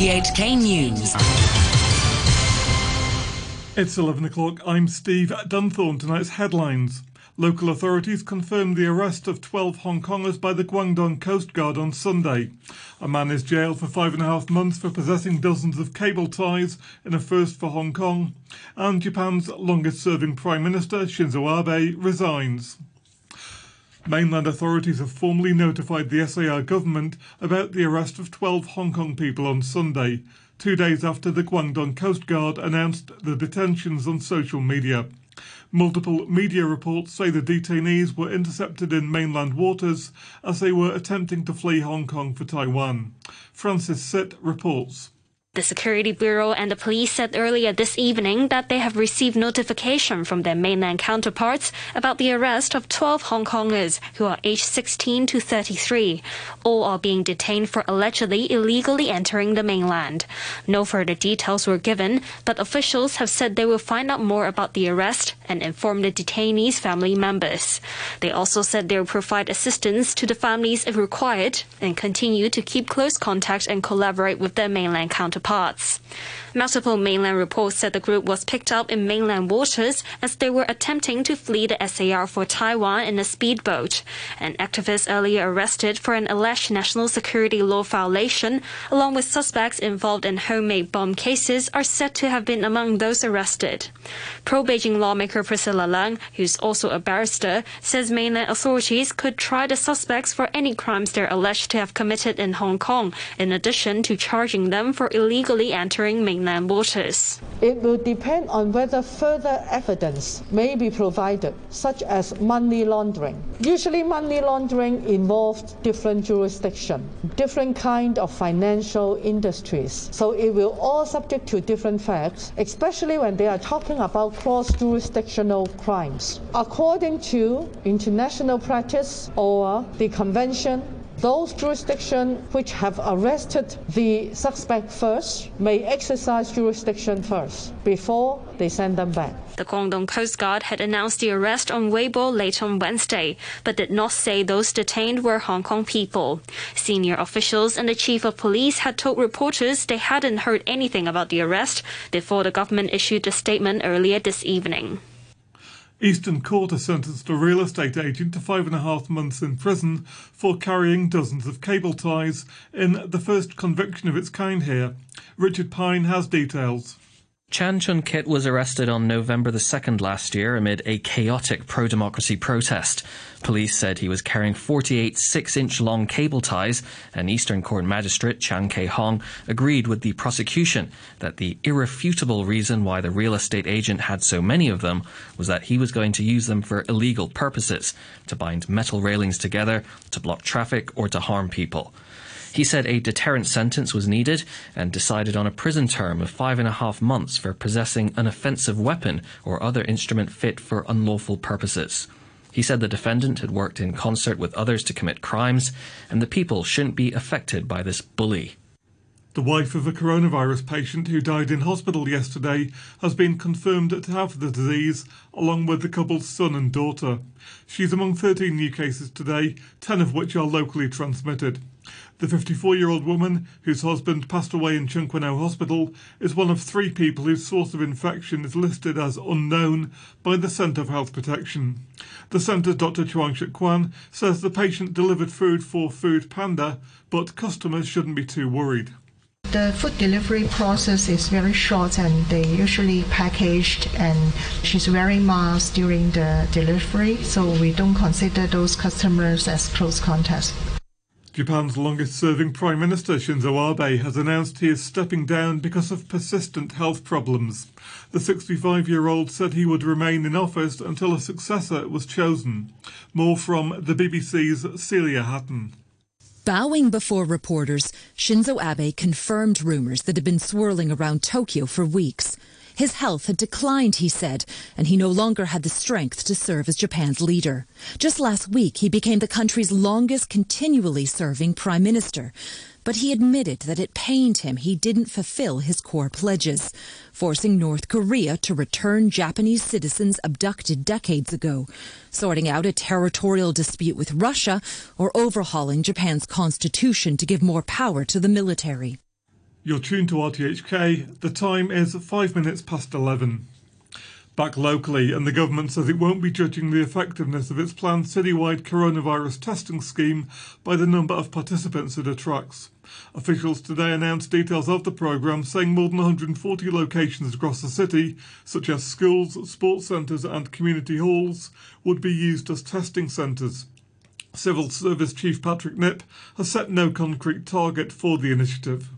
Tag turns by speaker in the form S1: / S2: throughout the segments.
S1: RTHK News.
S2: It's 11 o'clock. I'm Steve Dunthorne. Tonight's headlines. Local authorities confirmed the arrest of 12 Hong Kongers by the Guangdong Coast Guard on Sunday. A man is jailed for five and a half months for possessing dozens of cable ties in a first for Hong Kong. And Japan's longest serving Prime Minister, Shinzo Abe, resigns. Mainland authorities have formally notified the SAR government about the arrest of 12 Hong Kong people on Sunday, two days after the Guangdong Coast Guard announced the detentions on social media. Multiple media reports say the detainees were intercepted in mainland waters as they were attempting to flee Hong Kong for Taiwan. Francis Sitt reports.
S3: The Security Bureau and the police said earlier this evening that they have received notification from their mainland counterparts about the arrest of 12 Hong Kongers who are aged 16 to 33. All are being detained for allegedly illegally entering the mainland. No further details were given, but officials have said they will find out more about the arrest and inform the detainees' family members. They also said they will provide assistance to the families if required and continue to keep close contact and collaborate with their mainland counterparts parts. Multiple mainland reports said the group was picked up in mainland waters as they were attempting to flee the SAR for Taiwan in a speedboat. An activist earlier arrested for an alleged national security law violation, along with suspects involved in homemade bomb cases, are said to have been among those arrested. Pro Beijing lawmaker Priscilla Leung, who's also a barrister, says mainland authorities could try the suspects for any crimes they're alleged to have committed in Hong Kong, in addition to charging them for illegally entering mainland Uh, waters.
S4: It will depend on whether further evidence may be provided, such as money laundering. Usually, money laundering involves different jurisdiction, different kind of financial industries. So it will all subject to different facts, especially when they are talking about cross-jurisdictional crimes. According to international practice or the convention those jurisdictions which have arrested the suspect first may exercise jurisdiction first before they send them back.
S3: The Guangdong Coast Guard had announced the arrest on Weibo late on Wednesday, but did not say those detained were Hong Kong people. Senior officials and the chief of police had told reporters they hadn't heard anything about the arrest before the government issued a statement earlier this evening.
S2: Eastern Court has sentenced a real estate agent to five and a half months in prison for carrying dozens of cable ties in the first conviction of its kind here. Richard Pine has details.
S5: Chan Chun Kit was arrested on November the 2nd last year amid a chaotic pro democracy protest. Police said he was carrying 48 6 inch long cable ties, and Eastern Court Magistrate Chan K Hong agreed with the prosecution that the irrefutable reason why the real estate agent had so many of them was that he was going to use them for illegal purposes to bind metal railings together, to block traffic, or to harm people. He said a deterrent sentence was needed and decided on a prison term of five and a half months for possessing an offensive weapon or other instrument fit for unlawful purposes. He said the defendant had worked in concert with others to commit crimes, and the people shouldn't be affected by this bully.
S2: The wife of a coronavirus patient who died in hospital yesterday has been confirmed to have the disease, along with the couple's son and daughter. She's among 13 new cases today, 10 of which are locally transmitted. The 54 year old woman, whose husband passed away in Chung Hospital, is one of three people whose source of infection is listed as unknown by the Centre for Health Protection. The centre's Dr. Chuang Shuk Kwan says the patient delivered food for Food Panda, but customers shouldn't be too worried.
S6: The food delivery process is very short and they usually packaged and she's wearing masks during the delivery, so we don't consider those customers as close contacts.
S2: Japan's longest serving Prime Minister Shinzo Abe has announced he is stepping down because of persistent health problems. The 65 year old said he would remain in office until a successor was chosen. More from the BBC's Celia Hatton.
S7: Bowing before reporters, Shinzo Abe confirmed rumours that had been swirling around Tokyo for weeks. His health had declined, he said, and he no longer had the strength to serve as Japan's leader. Just last week, he became the country's longest continually serving prime minister. But he admitted that it pained him he didn't fulfill his core pledges, forcing North Korea to return Japanese citizens abducted decades ago, sorting out a territorial dispute with Russia, or overhauling Japan's constitution to give more power to the military.
S2: You're tuned to RTHK. The time is five minutes past 11. Back locally, and the government says it won't be judging the effectiveness of its planned citywide coronavirus testing scheme by the number of participants it attracts. Officials today announced details of the programme, saying more than 140 locations across the city, such as schools, sports centres, and community halls, would be used as testing centres. Civil Service Chief Patrick Nip has set no concrete target for the initiative.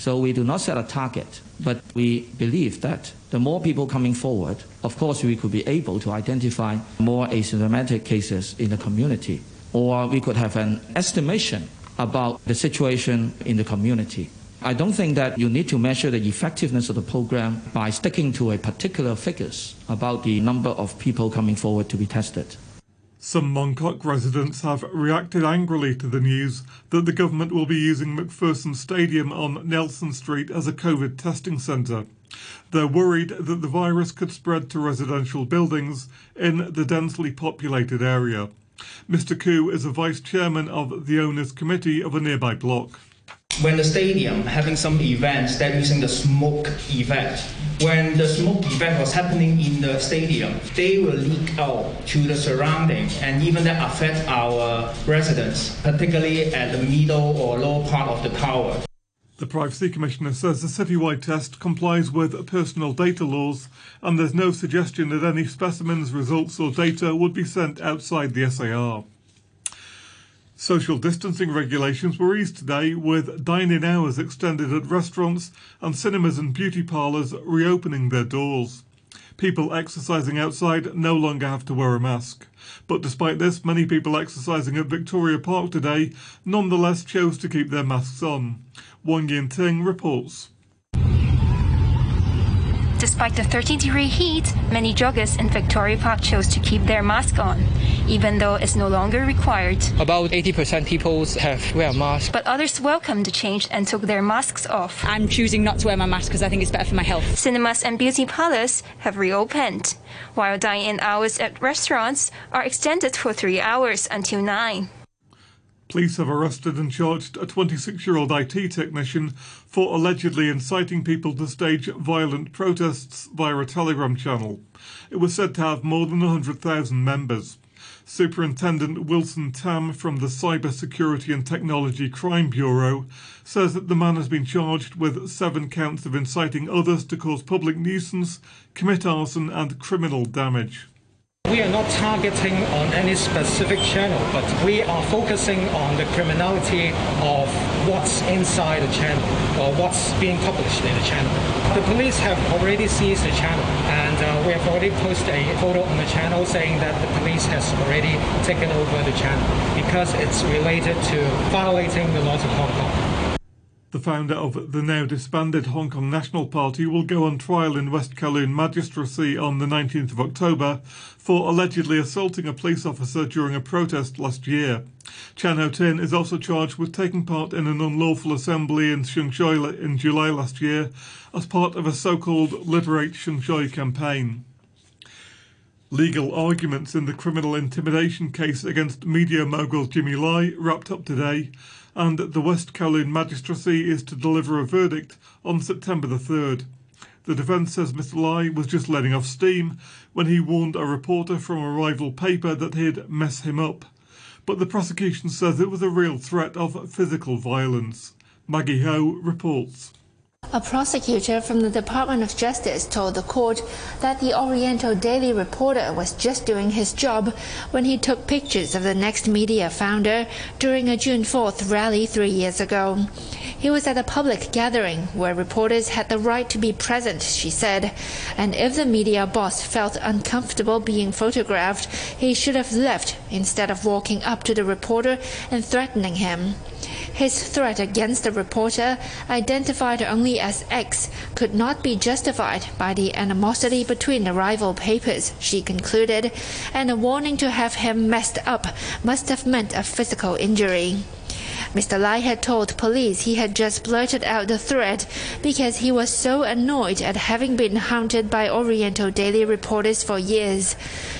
S1: So we do not set a target, but we believe that the more people coming forward, of course, we could be able to identify more asymptomatic cases in the community, or we could have an estimation about the situation in the community. I don't think that you need to measure the effectiveness of the program by sticking to a particular figures about the number of people coming forward to be tested.
S2: Some Mongkok residents have reacted angrily to the news that the government will be using MacPherson Stadium on Nelson Street as a COVID testing centre. They're worried that the virus could spread to residential buildings in the densely populated area. Mr. Koo is a vice chairman of the owners committee of a nearby block
S8: when the stadium having some events that using the smoke effect when the smoke effect was happening in the stadium they will leak out to the surrounding and even that affect our residents particularly at the middle or lower part of the tower
S2: the Privacy Commissioner says the citywide test complies with personal data laws and there's no suggestion that any specimens, results or data would be sent outside the SAR. Social distancing regulations were eased today with dine-in hours extended at restaurants and cinemas and beauty parlours reopening their doors. People exercising outside no longer have to wear a mask. But despite this, many people exercising at Victoria Park today nonetheless chose to keep their masks on. Wang Yin Ting reports.
S9: Despite the 30 degree heat, many joggers in Victoria Park chose to keep their mask on, even though it's no longer required.
S10: About 80% people have wear a mask.
S9: But others welcomed the change and took their masks off.
S11: I'm choosing not to wear my mask because I think it's better for my health.
S9: Cinemas and beauty parlors have reopened, while dine-in hours at restaurants are extended for three hours until 9.
S2: Police have arrested and charged a 26 year old IT technician for allegedly inciting people to stage violent protests via a Telegram channel. It was said to have more than 100,000 members. Superintendent Wilson Tam from the Cyber Security and Technology Crime Bureau says that the man has been charged with seven counts of inciting others to cause public nuisance, commit arson, and criminal damage.
S12: We are not targeting on any specific channel, but we are focusing on the criminality of what's inside the channel or what's being published in the channel. The police have already seized the channel, and uh, we have already posted a photo on the channel saying that the police has already taken over the channel because it's related to violating the laws of Hong Kong.
S2: The founder of the now disbanded Hong Kong National Party will go on trial in West Kowloon Magistracy on the 19th of October for allegedly assaulting a police officer during a protest last year. Chan Ho Tin is also charged with taking part in an unlawful assembly in Sheung Shui in July last year as part of a so-called Liberate Sheung Shui campaign. Legal arguments in the criminal intimidation case against media mogul Jimmy Lai wrapped up today and the West Kowloon Magistracy is to deliver a verdict on September the 3rd. The defence says Mr Lai was just letting off steam when he warned a reporter from a rival paper that he'd mess him up. But the prosecution says it was a real threat of physical violence. Maggie Ho reports.
S13: A prosecutor from the Department of Justice told the court that the Oriental Daily reporter was just doing his job when he took pictures of the Next Media founder during a June 4th rally three years ago. He was at a public gathering where reporters had the right to be present, she said, and if the media boss felt uncomfortable being photographed, he should have left instead of walking up to the reporter and threatening him. His threat against the reporter, identified only as X, could not be justified by the animosity between the rival papers, she concluded, and a warning to have him messed up must have meant a physical injury. Mr. Lai had told police he had just blurted out the threat because he was so annoyed at having been hunted by Oriental Daily reporters for years.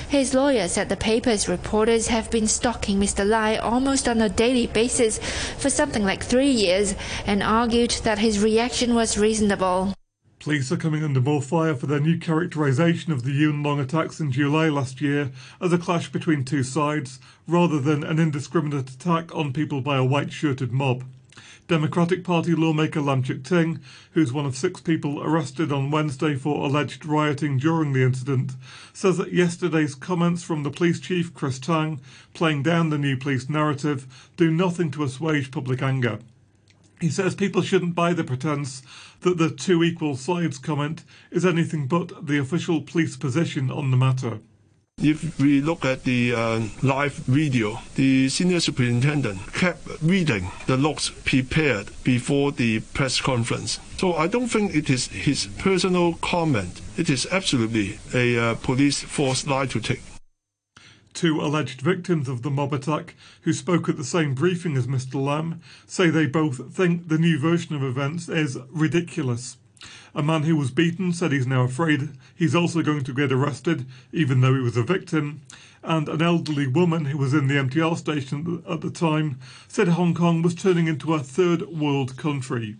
S13: His lawyer said the paper's reporters have been stalking Mr. Lai almost on a daily basis for something like three years and argued that his reaction was reasonable.
S2: Police are coming under more fire for their new characterisation of the Yuen Long attacks in July last year as a clash between two sides, rather than an indiscriminate attack on people by a white shirted mob. Democratic Party lawmaker Lam Cheuk Ting, who's one of six people arrested on Wednesday for alleged rioting during the incident, says that yesterday's comments from the police chief, Chris Tang, playing down the new police narrative, do nothing to assuage public anger. He says people shouldn't buy the pretense that the two equal sides comment is anything but the official police position on the matter.
S14: If we look at the uh, live video, the senior superintendent kept reading the notes prepared before the press conference. So I don't think it is his personal comment. It is absolutely a uh, police force lie to take.
S2: Two alleged victims of the mob attack, who spoke at the same briefing as Mr. Lam, say they both think the new version of events is ridiculous. A man who was beaten said he's now afraid he's also going to get arrested, even though he was a victim. And an elderly woman who was in the MTR station at the time said Hong Kong was turning into a third world country.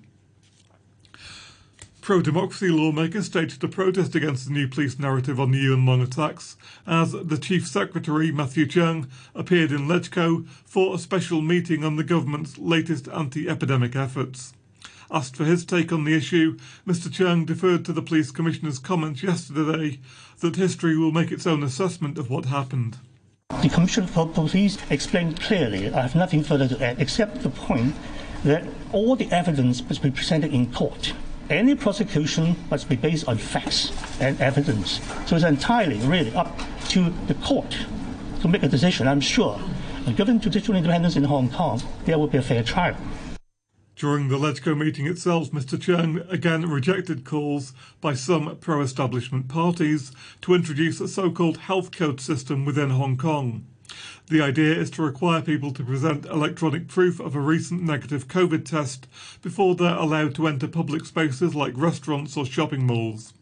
S2: Pro democracy lawmakers staged a protest against the new police narrative on the Yuen Long attacks as the Chief Secretary, Matthew Cheung, appeared in LegCo for a special meeting on the government's latest anti epidemic efforts. Asked for his take on the issue, Mr. Cheung deferred to the police commissioner's comments yesterday that history will make its own assessment of what happened.
S15: The Commissioner for Police explained clearly, I have nothing further to add except the point that all the evidence must be presented in court any prosecution must be based on facts and evidence. So it's entirely really up to the court to make a decision. I'm sure, given judicial independence in Hong Kong, there will be a fair trial.
S2: During the LegCo meeting itself, Mr. Cheung again rejected calls by some pro establishment parties to introduce a so called health code system within Hong Kong. The idea is to require people to present electronic proof of a recent negative COVID test before they're allowed to enter public spaces like restaurants or shopping malls.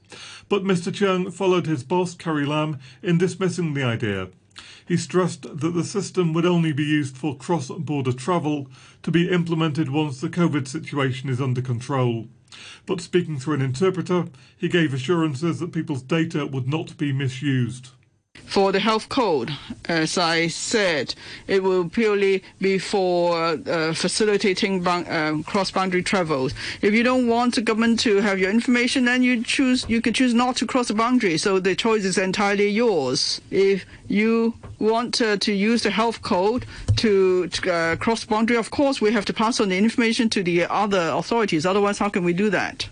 S2: But Mr. Cheung followed his boss, Carrie Lam, in dismissing the idea. He stressed that the system would only be used for cross border travel to be implemented once the COVID situation is under control. But speaking through an interpreter, he gave assurances that people's data would not be misused.
S16: For the health code, as I said, it will purely be for uh, facilitating uh, cross-boundary travels. If you don't want the government to have your information, then you choose you can choose not to cross the boundary. So the choice is entirely yours. If you want uh, to use the health code to, uh, cross boundary, of course we have to pass on the information to the other authorities. Otherwise, how can we do that?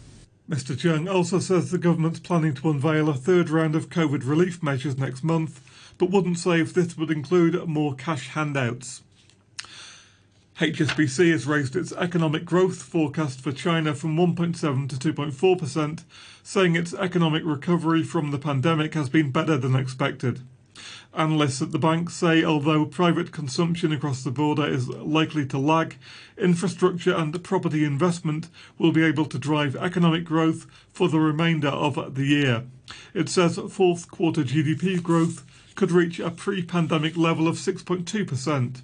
S2: Mr. Cheung also says the government's planning to unveil a third round of COVID relief measures next month, but wouldn't say if this would include more cash handouts. HSBC has raised its economic growth forecast for China from 1.7 to 2.4%, saying its economic recovery from the pandemic has been better than expected. Analysts at the bank say although private consumption across the border is likely to lag, infrastructure and property investment will be able to drive economic growth for the remainder of the year. It says fourth quarter GDP growth could reach a pre pandemic level of 6.2%.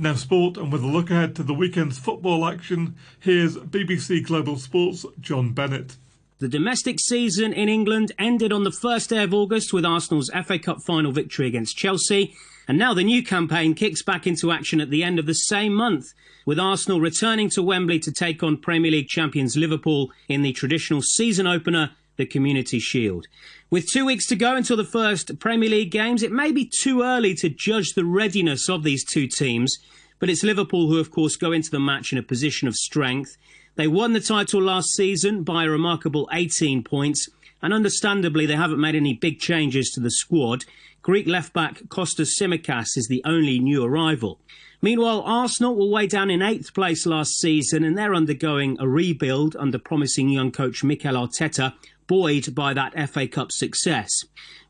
S2: Now, sport, and with a look ahead to the weekend's football action, here's BBC Global Sports' John Bennett.
S17: The domestic season in England ended on the first day of August with Arsenal's FA Cup final victory against Chelsea. And now the new campaign kicks back into action at the end of the same month, with Arsenal returning to Wembley to take on Premier League champions Liverpool in the traditional season opener, the Community Shield. With two weeks to go until the first Premier League games, it may be too early to judge the readiness of these two teams, but it's Liverpool who, of course, go into the match in a position of strength. They won the title last season by a remarkable 18 points, and understandably, they haven't made any big changes to the squad. Greek left back Kostas Tsimikas is the only new arrival. Meanwhile, Arsenal were way down in eighth place last season, and they're undergoing a rebuild under promising young coach Mikel Arteta, buoyed by that FA Cup success.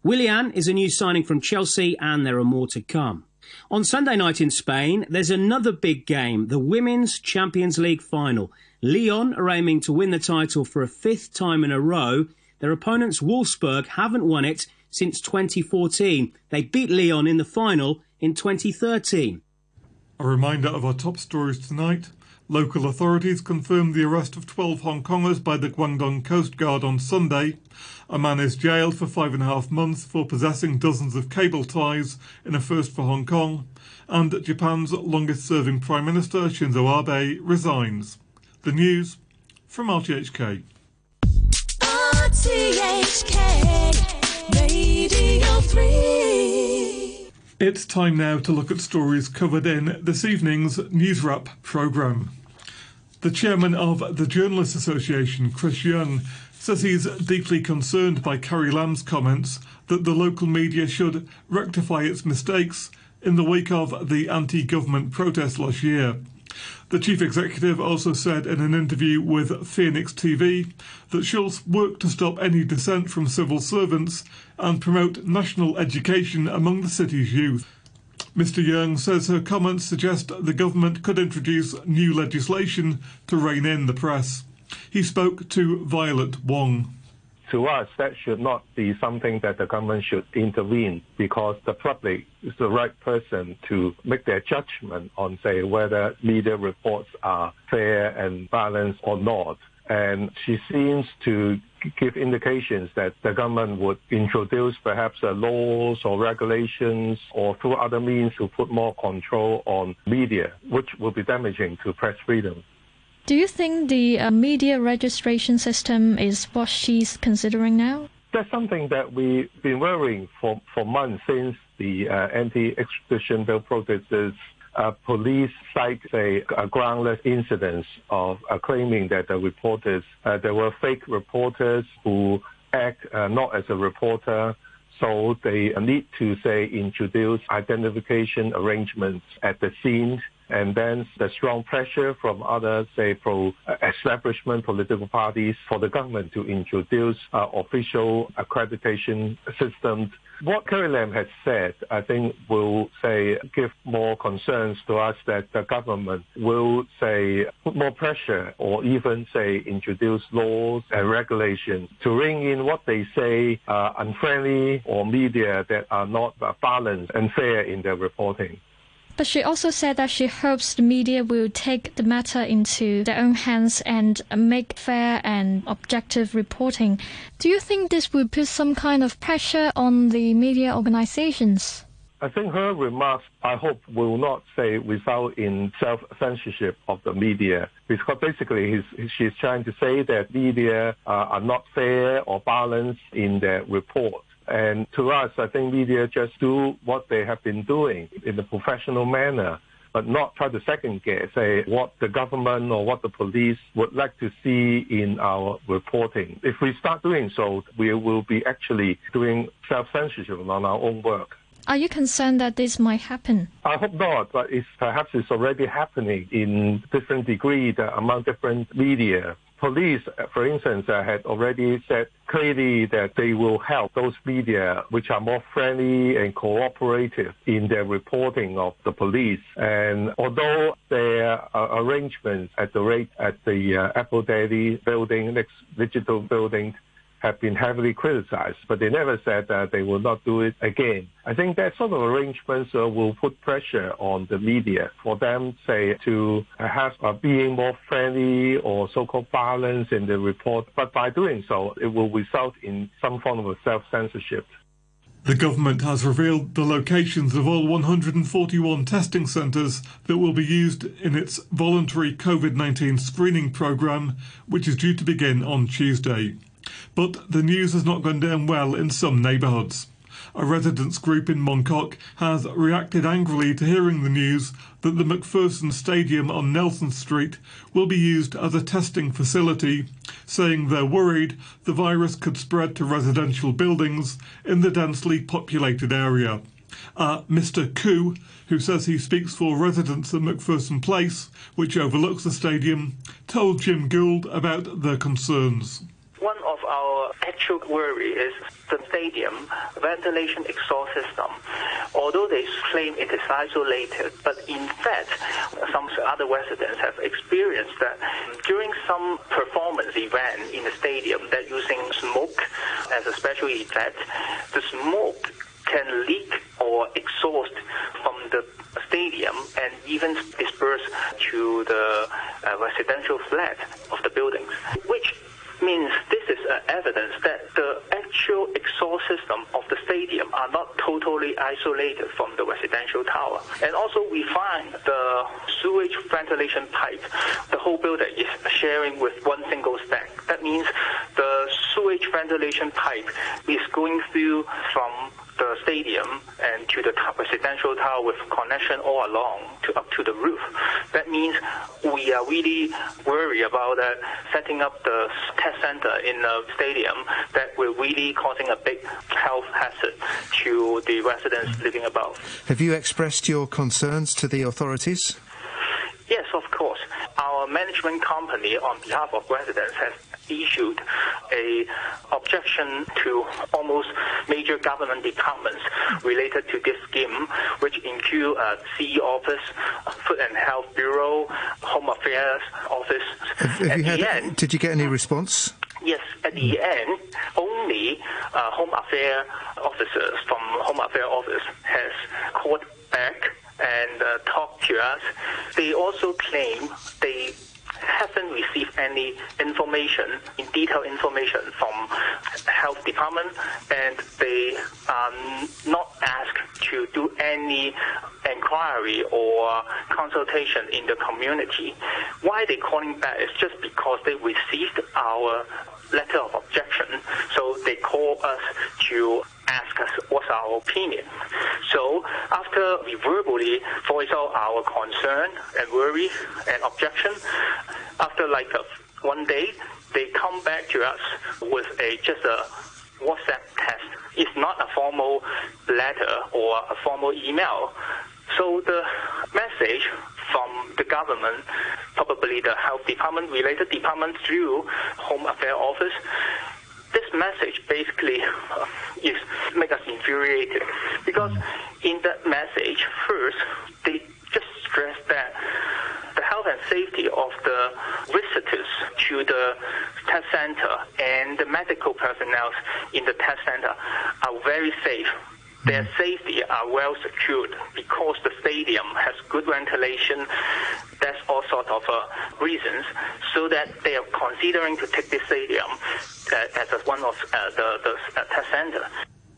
S17: Willian is a new signing from Chelsea, and there are more to come. On Sunday night in Spain, there's another big game, the Women's Champions League final. Lyon are aiming to win the title for a fifth time in a row. Their opponents, Wolfsburg, haven't won it since 2014. They beat Lyon in the final in 2013.
S2: A reminder of our top stories tonight. Local authorities confirmed the arrest of 12 Hong Kongers by the Guangdong Coast Guard on Sunday. A man is jailed for five and a half months for possessing dozens of cable ties in a first for Hong Kong. And Japan's longest serving Prime Minister, Shinzo Abe, resigns. The news from RTHK.
S18: RTHK Radio 3.
S2: It's time now to look at stories covered in this evening's News Wrap programme. The chairman of the Journalists Association, Chris Yeung, says he's deeply concerned by Carrie Lam's comments that the local media should rectify its mistakes in the wake of the anti government protest last year. The chief executive also said in an interview with Phoenix TV that she'll work to stop any dissent from civil servants and promote national education among the city's youth. Mr. Yeung says her comments suggest the government could introduce new legislation to rein in the press. He spoke to Violet Wong.
S19: To us, that should not be something that the government should intervene because the public is the right person to make their judgment on, say, whether media reports are fair and balanced or not. And she seems to give indications that the government would introduce perhaps laws or regulations or through other means to put more control on media, which will be damaging to press freedom.
S20: Do you think the uh, media registration system is what she's considering now?
S19: That's something that we've been worrying for, for months since the uh, anti-extradition bill protests uh, police cite a, a, groundless incidents of uh, claiming that the reporters, uh, there were fake reporters who act uh, not as a reporter. So they need to say introduce identification arrangements at the scene and then the strong pressure from other, say, pro-establishment political parties for the government to introduce uh, official accreditation systems. What Carrie Lam has said, I think, will say give more concerns to us that the government will say put more pressure or even say introduce laws and regulations to ring in what they say uh, unfriendly or media that are not balanced and fair in their reporting.
S20: But she also said that she hopes the media will take the matter into their own hands and make fair and objective reporting. Do you think this will put some kind of pressure on the media organizations?
S19: I think her remarks, I hope, will not say result in self-censorship of the media, because basically she's trying to say that media uh, are not fair or balanced in their report. And to us, I think media just do what they have been doing in a professional manner, but not try to second guess, say, what the government or what the police would like to see in our reporting. If we start doing so, we will be actually doing self-censorship on our own work.
S20: Are you concerned that this might happen?
S19: I hope not, but it's, perhaps it's already happening in different degree among different media police, for instance, uh, had already said clearly that they will help those media which are more friendly and cooperative in their reporting of the police. And although their uh, arrangements at the rate at the uh, Apple Daily building, next digital building, have been heavily criticized, but they never said that they will not do it again. I think that sort of arrangements uh, will put pressure on the media for them, say, to have uh, being more friendly or so-called balance in the report. But by doing so, it will result in some form of self-censorship.
S2: The government has revealed the locations of all 141 testing centres that will be used in its voluntary COVID 19 screening programme, which is due to begin on Tuesday. But the news has not gone down well in some neighbourhoods. A residents group in Mong Kok has reacted angrily to hearing the news that the MacPherson Stadium on Nelson Street will be used as a testing facility, saying they're worried the virus could spread to residential buildings in the densely populated area. Uh, Mr. Koo, who says he speaks for residents at MacPherson Place, which overlooks the stadium, told Jim Gould about their concerns
S21: our actual worry is the stadium ventilation exhaust system. Although they claim it is isolated, but in fact, some other residents have experienced that during some performance event in the stadium that using smoke as a special effect, the smoke can leak or exhaust from the stadium and even disperse to the uh, residential flat of the buildings, which means this is evidence that the actual exhaust system of the stadium are not totally isolated from the residential tower. And also we find the sewage ventilation pipe, the whole building is sharing with one single stack. That means the sewage ventilation pipe is going through from the stadium and to the top residential tower with connection all along to up to the roof. That means we are really worried about that setting up the test center in the stadium that will really causing a big health hazard to the residents mm. living above.
S22: Have you expressed your concerns to the authorities?
S21: Yes, of course. Our management company, on behalf of residents, has issued a objection to almost major government departments related to this scheme, which include uh, CE office, Food and Health Bureau, Home Affairs office.
S22: Have, have
S21: At
S22: you
S21: the
S22: had,
S21: end,
S22: did you get any response?
S21: Yes, at the end, only uh, Home Affairs officers from Home Affairs office has called back and uh, to us. They also claim they haven't received any information, in detailed information from health department, and they are not asked to do any inquiry or consultation in the community. Why they calling back is just because they received our letter of objection, so they call us to ask us what's our opinion. So after we verbally voice out our concern and worry and objection, after like a, one day, they come back to us with a just a WhatsApp test. It's not a formal letter or a formal email. So the message from the government, probably the health department, related department through Home Affairs Office, this message basically uh, is make us infuriated because in that message, first they just stress that the health and safety of the visitors to the test center and the medical personnel in the test center are very safe. Their safety are well secured because the stadium has good ventilation. That's all sort of uh, reasons, so that they are considering to take this stadium uh, as one of uh, the, the uh, test center.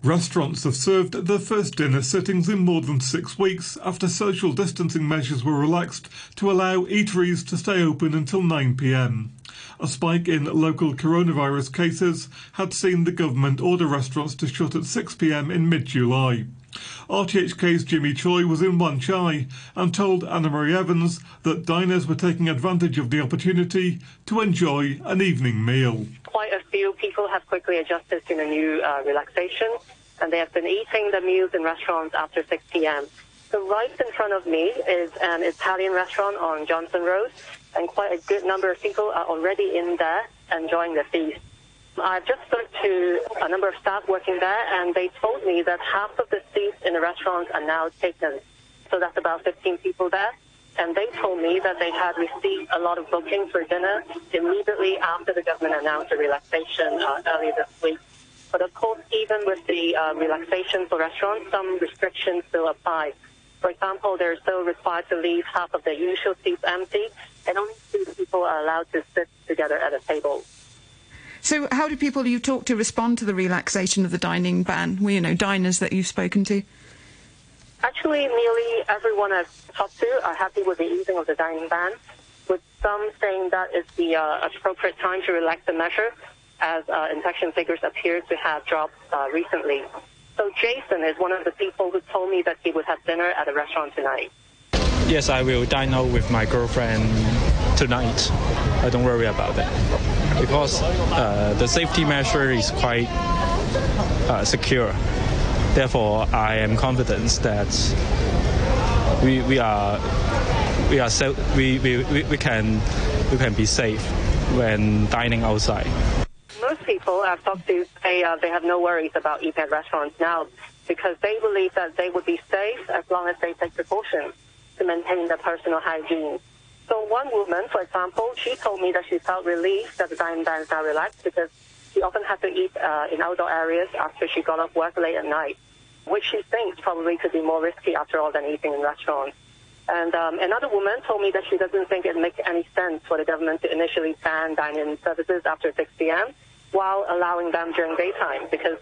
S2: Restaurants have served their first dinner sittings in more than six weeks after social distancing measures were relaxed to allow eateries to stay open until 9 pm. A spike in local coronavirus cases had seen the government order restaurants to shut at 6 pm in mid July. RTHK's Jimmy Choi was in Wan Chai and told Annemarie Evans that diners were taking advantage of the opportunity to enjoy an evening meal.
S23: Quite a few people have quickly adjusted to the new uh, relaxation, and they have been eating the meals in restaurants after 6 p.m. So right in front of me is an Italian restaurant on Johnson Road, and quite a good number of people are already in there enjoying the feast. I've just spoke to a number of staff working there, and they told me that half of the seats in the restaurants are now taken. So that's about 15 people there. And they told me that they had received a lot of bookings for dinner immediately after the government announced the relaxation uh, earlier this week. But of course, even with the uh, relaxation for restaurants, some restrictions still apply. For example, they're still required to leave half of their usual seats empty, and only two people are allowed to sit together at a table.
S24: So, how do people you talk to respond to the relaxation of the dining ban? Well, you know, diners that you've spoken to.
S23: Actually, nearly everyone I've talked to are happy with the easing of the dining ban, with some saying that it's the uh, appropriate time to relax the measure, as uh, infection figures appear to have dropped uh, recently. So Jason is one of the people who told me that he would have dinner at a restaurant tonight.
S25: Yes, I will dine out with my girlfriend tonight. I don't worry about that because uh, the safety measure is quite uh, secure. Therefore, I am confident that we, we are we are we, we, we can we can be safe when dining outside.
S23: People I've talked to say uh, they have no worries about eating at restaurants now because they believe that they would be safe as long as they take precautions to maintain their personal hygiene. So one woman, for example, she told me that she felt relieved that the dining ban is now relaxed because she often had to eat uh, in outdoor areas after she got off work late at night, which she thinks probably could be more risky after all than eating in restaurants. And um, another woman told me that she doesn't think it makes any sense for the government to initially ban dine-in services after 6 p.m. while allowing them during daytime because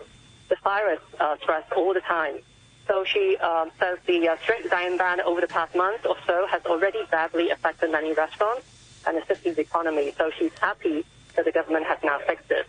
S23: the virus uh, spreads all the time. So she um, says the uh, strict dine ban over the past month or so has already badly affected many restaurants and the city's economy. So she's happy that the government has now fixed it.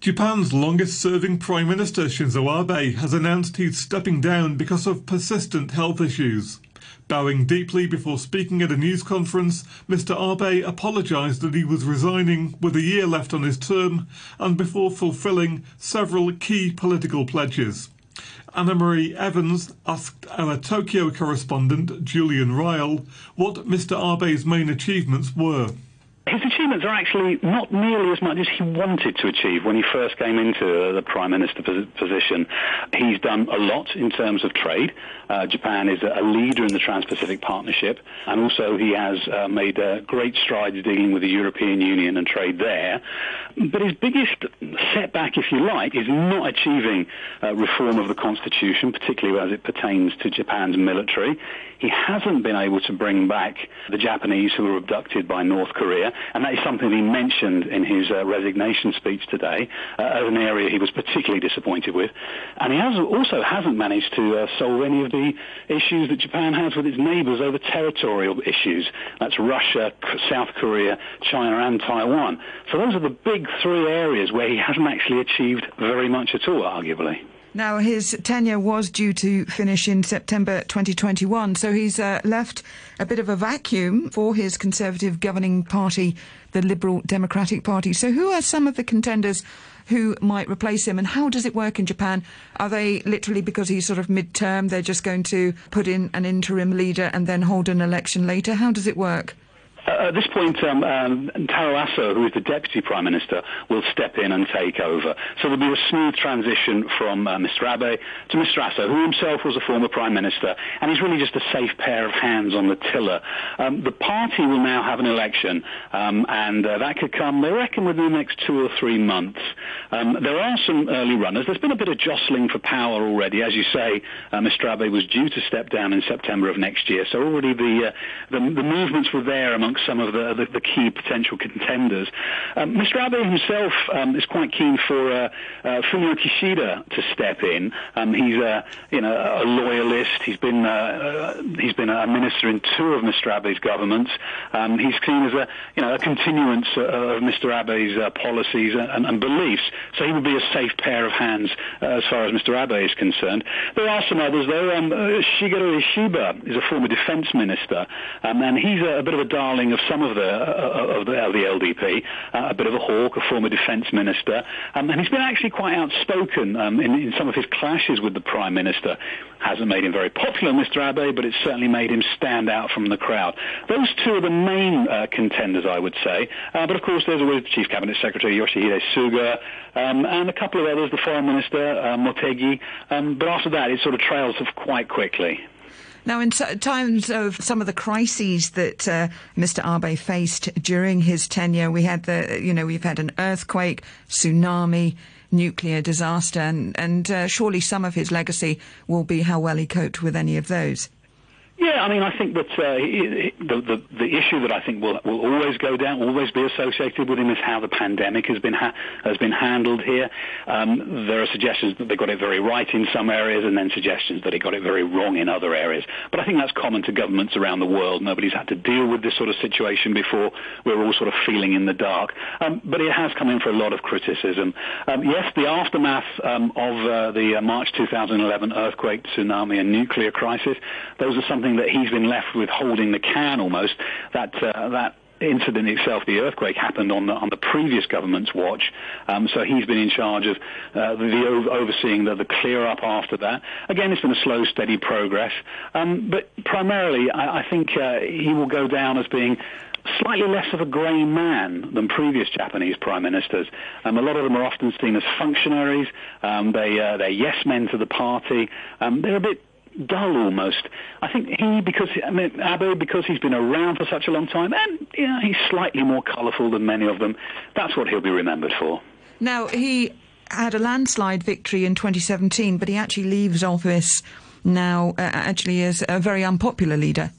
S2: Japan's longest serving Prime Minister Shinzo Abe has announced he's stepping down because of persistent health issues. Bowing deeply before speaking at a news conference, Mr. Abe apologised that he was resigning with a year left on his term and before fulfilling several key political pledges. Annemarie Evans asked our Tokyo correspondent, Julian Ryall, what Mr. Abe's main achievements were.
S26: His achievements are actually not nearly as much as he wanted to achieve when he first came into the prime minister position. He's done a lot in terms of trade. Uh, Japan is a leader in the Trans-Pacific Partnership, and also he has uh, made uh, great strides dealing with the European Union and trade there. But his biggest setback, if you like, is not achieving uh, reform of the constitution, particularly as it pertains to Japan's military. He hasn't been able to bring back the Japanese who were abducted by North Korea, and that is something he mentioned in his uh, resignation speech today uh, as an area he was particularly disappointed with. And he has, also hasn't managed to uh, solve any of the issues that Japan has with its neighbors over territorial issues. That's Russia, South Korea, China, and Taiwan. So those are the big three areas where he hasn't actually achieved very much at all, arguably.
S24: Now, his tenure was due to finish in September 2021, so he's uh, left a bit of a vacuum for his Conservative governing party, the Liberal Democratic Party. So, who are some of the contenders who might replace him, and how does it work in Japan? Are they literally because he's sort of mid-term, they're just going to put in an interim leader and then hold an election later? How does it work?
S26: At this point, um, um, Taro Aso, who is the Deputy Prime Minister, will step in and take over. So there'll be a smooth transition from uh, Mr Abe to Mr Aso, who himself was a former Prime Minister, and he's really just a safe pair of hands on the tiller. Um, the party will now have an election, um, and uh, that could come, they reckon, within the next two or three months. Um, there are some early runners. There's been a bit of jostling for power already. As you say, uh, Mr Abe was due to step down in September of next year, so already the, uh, the, the movements were there amongst some of the, the, the key potential contenders. Um, Mr. Abe himself um, is quite keen for uh, uh, Fumio Kishida to step in. Um, he's a you know a loyalist. He's been uh, uh, he's been a minister in two of Mr. Abe's governments. Um, he's seen as a you know a continuance of Mr. Abe's uh, policies and, and, beliefs. So he would be a safe pair of hands uh, as far as Mr. Abe is concerned. There are some others though. Um, Shigeru Ishiba is a former defence minister, um, and he's a, a bit of a darling of some of the uh, of the LDP, uh, a bit of a hawk, a former defence minister, um, and he's been actually quite outspoken um, in, in, some of his clashes with the prime minister. Hasn't made him very popular, Mr. Abe, but it's certainly made him stand out from the crowd. Those two are the main uh, contenders, I would say. Uh, but of course, there's always the Chief Cabinet Secretary Yoshihide Suga, um, and a couple of others, the Foreign Minister uh, Motegi. Um, but after that, it sort of trails off quite quickly.
S24: Now, in t- times of some of the crises that uh, Mr. Abe faced during his tenure, we had the, you know, we've had an earthquake, tsunami, nuclear disaster, and, and uh, surely some of his legacy will be how well he coped with any of those.
S26: Yeah, I mean, I think that uh, the, the, the issue that I think will will always go down, always be associated with him, is how the pandemic has been ha- has been handled here. Um, there are suggestions that they got it very right in some areas, and then suggestions that he got it very wrong in other areas. But I think that's common to governments around the world. Nobody's had to deal with this sort of situation before. We're all sort of feeling in the dark. Um, but it has come in for a lot of criticism. Um, yes, the aftermath um, of uh, the uh, March 2011 earthquake, tsunami, and nuclear crisis, those are something something that he's been left with holding the can almost. That uh, that incident itself, the earthquake, happened on the, on the previous government's watch. Um, so he's been in charge of uh, the, the over- overseeing the, the clear up after that. Again, it's been a slow, steady progress. Um, but primarily, I, I think uh, he will go down as being slightly less of a grey man than previous Japanese prime ministers. Um, a lot of them are often seen as functionaries. Um, they, uh, they're yes men to the party. Um, they're a bit dull almost. I think he, because I mean, Abe, because he's been around for such a long time, and you know, he's slightly more colourful than many of them. That's what he'll be remembered for.
S24: Now, he had a landslide victory in 2017, but he actually leaves office now, uh, actually, as a very unpopular leader.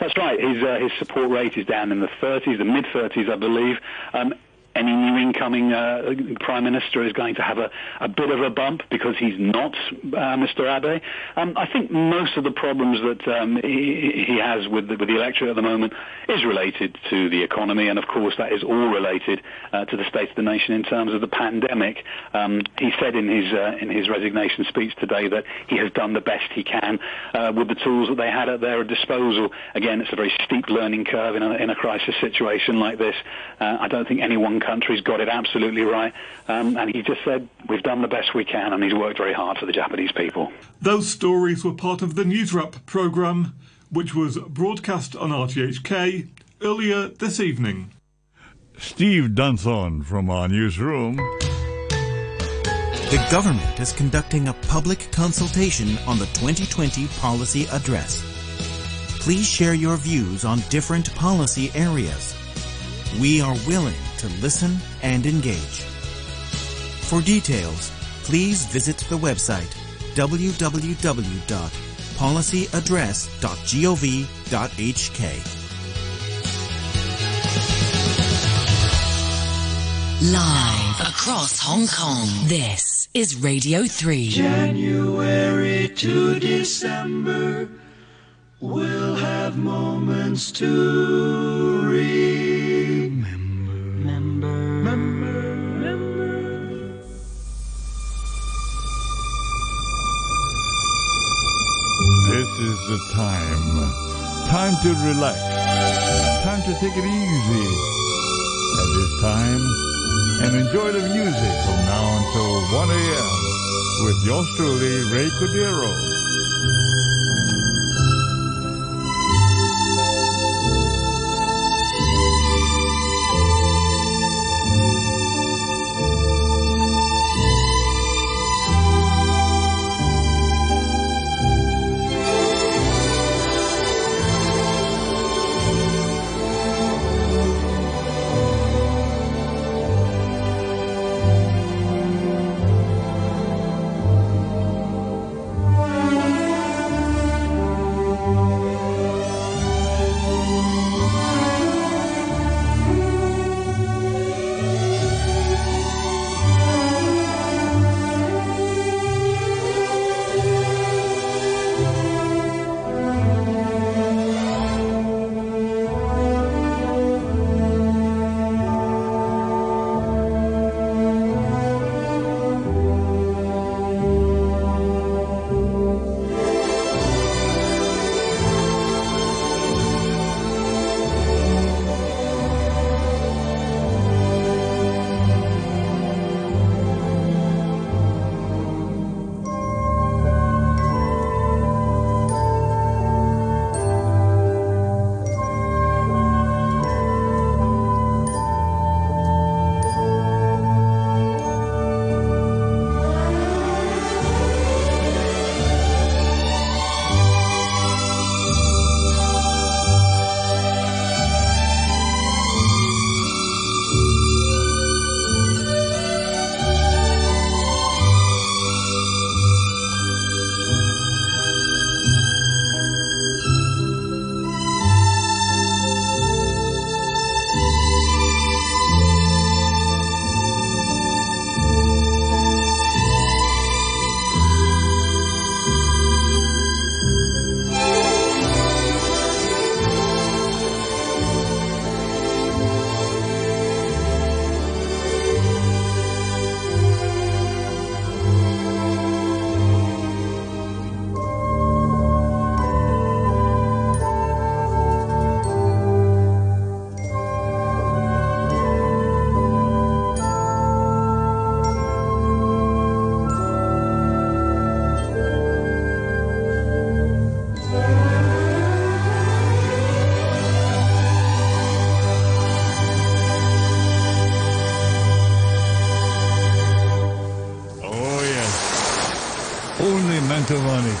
S26: That's right. His uh, his support rate is down in the 30s, the mid 30s, I believe. Um, any new incoming uh, prime minister is going to have a, a bit of a bump because he's not uh, Mr. Abe. Um, I think most of the problems that um, he, he has with the, with the electorate at the moment is related to the economy, and of course that is all related uh, to the state of the nation in terms of the pandemic. Um, he said in his uh, in his resignation speech today that he has done the best he can uh, with the tools that they had at their disposal. Again, it's a very steep learning curve in a, in a crisis situation like this. Uh, I don't think anyone country's got it absolutely right. Um, and he just said, we've done the best we can, and he's worked very hard for the Japanese people.
S2: Those stories were part of the News Wrap programme, which was broadcast on RTHK earlier this evening.
S27: Steve Dunthorne from our newsroom.
S28: The government is conducting a public consultation on the 2020 policy address. Please share your views on different policy areas. We are willing to listen and engage. For details, please visit the website www.policyaddress.gov.hk.
S29: Live across Hong Kong, this is Radio 3.
S18: January to December, we'll have moments to
S27: This the time. Time to relax. Time to take it easy at this time and enjoy the music from now until 1 a.m. with yours truly, Ray Cordero.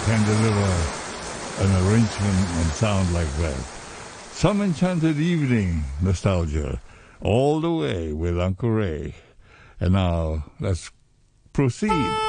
S27: Can deliver an arrangement and sound like that. Some enchanted evening nostalgia, all the way with Uncle Ray. And now let's proceed.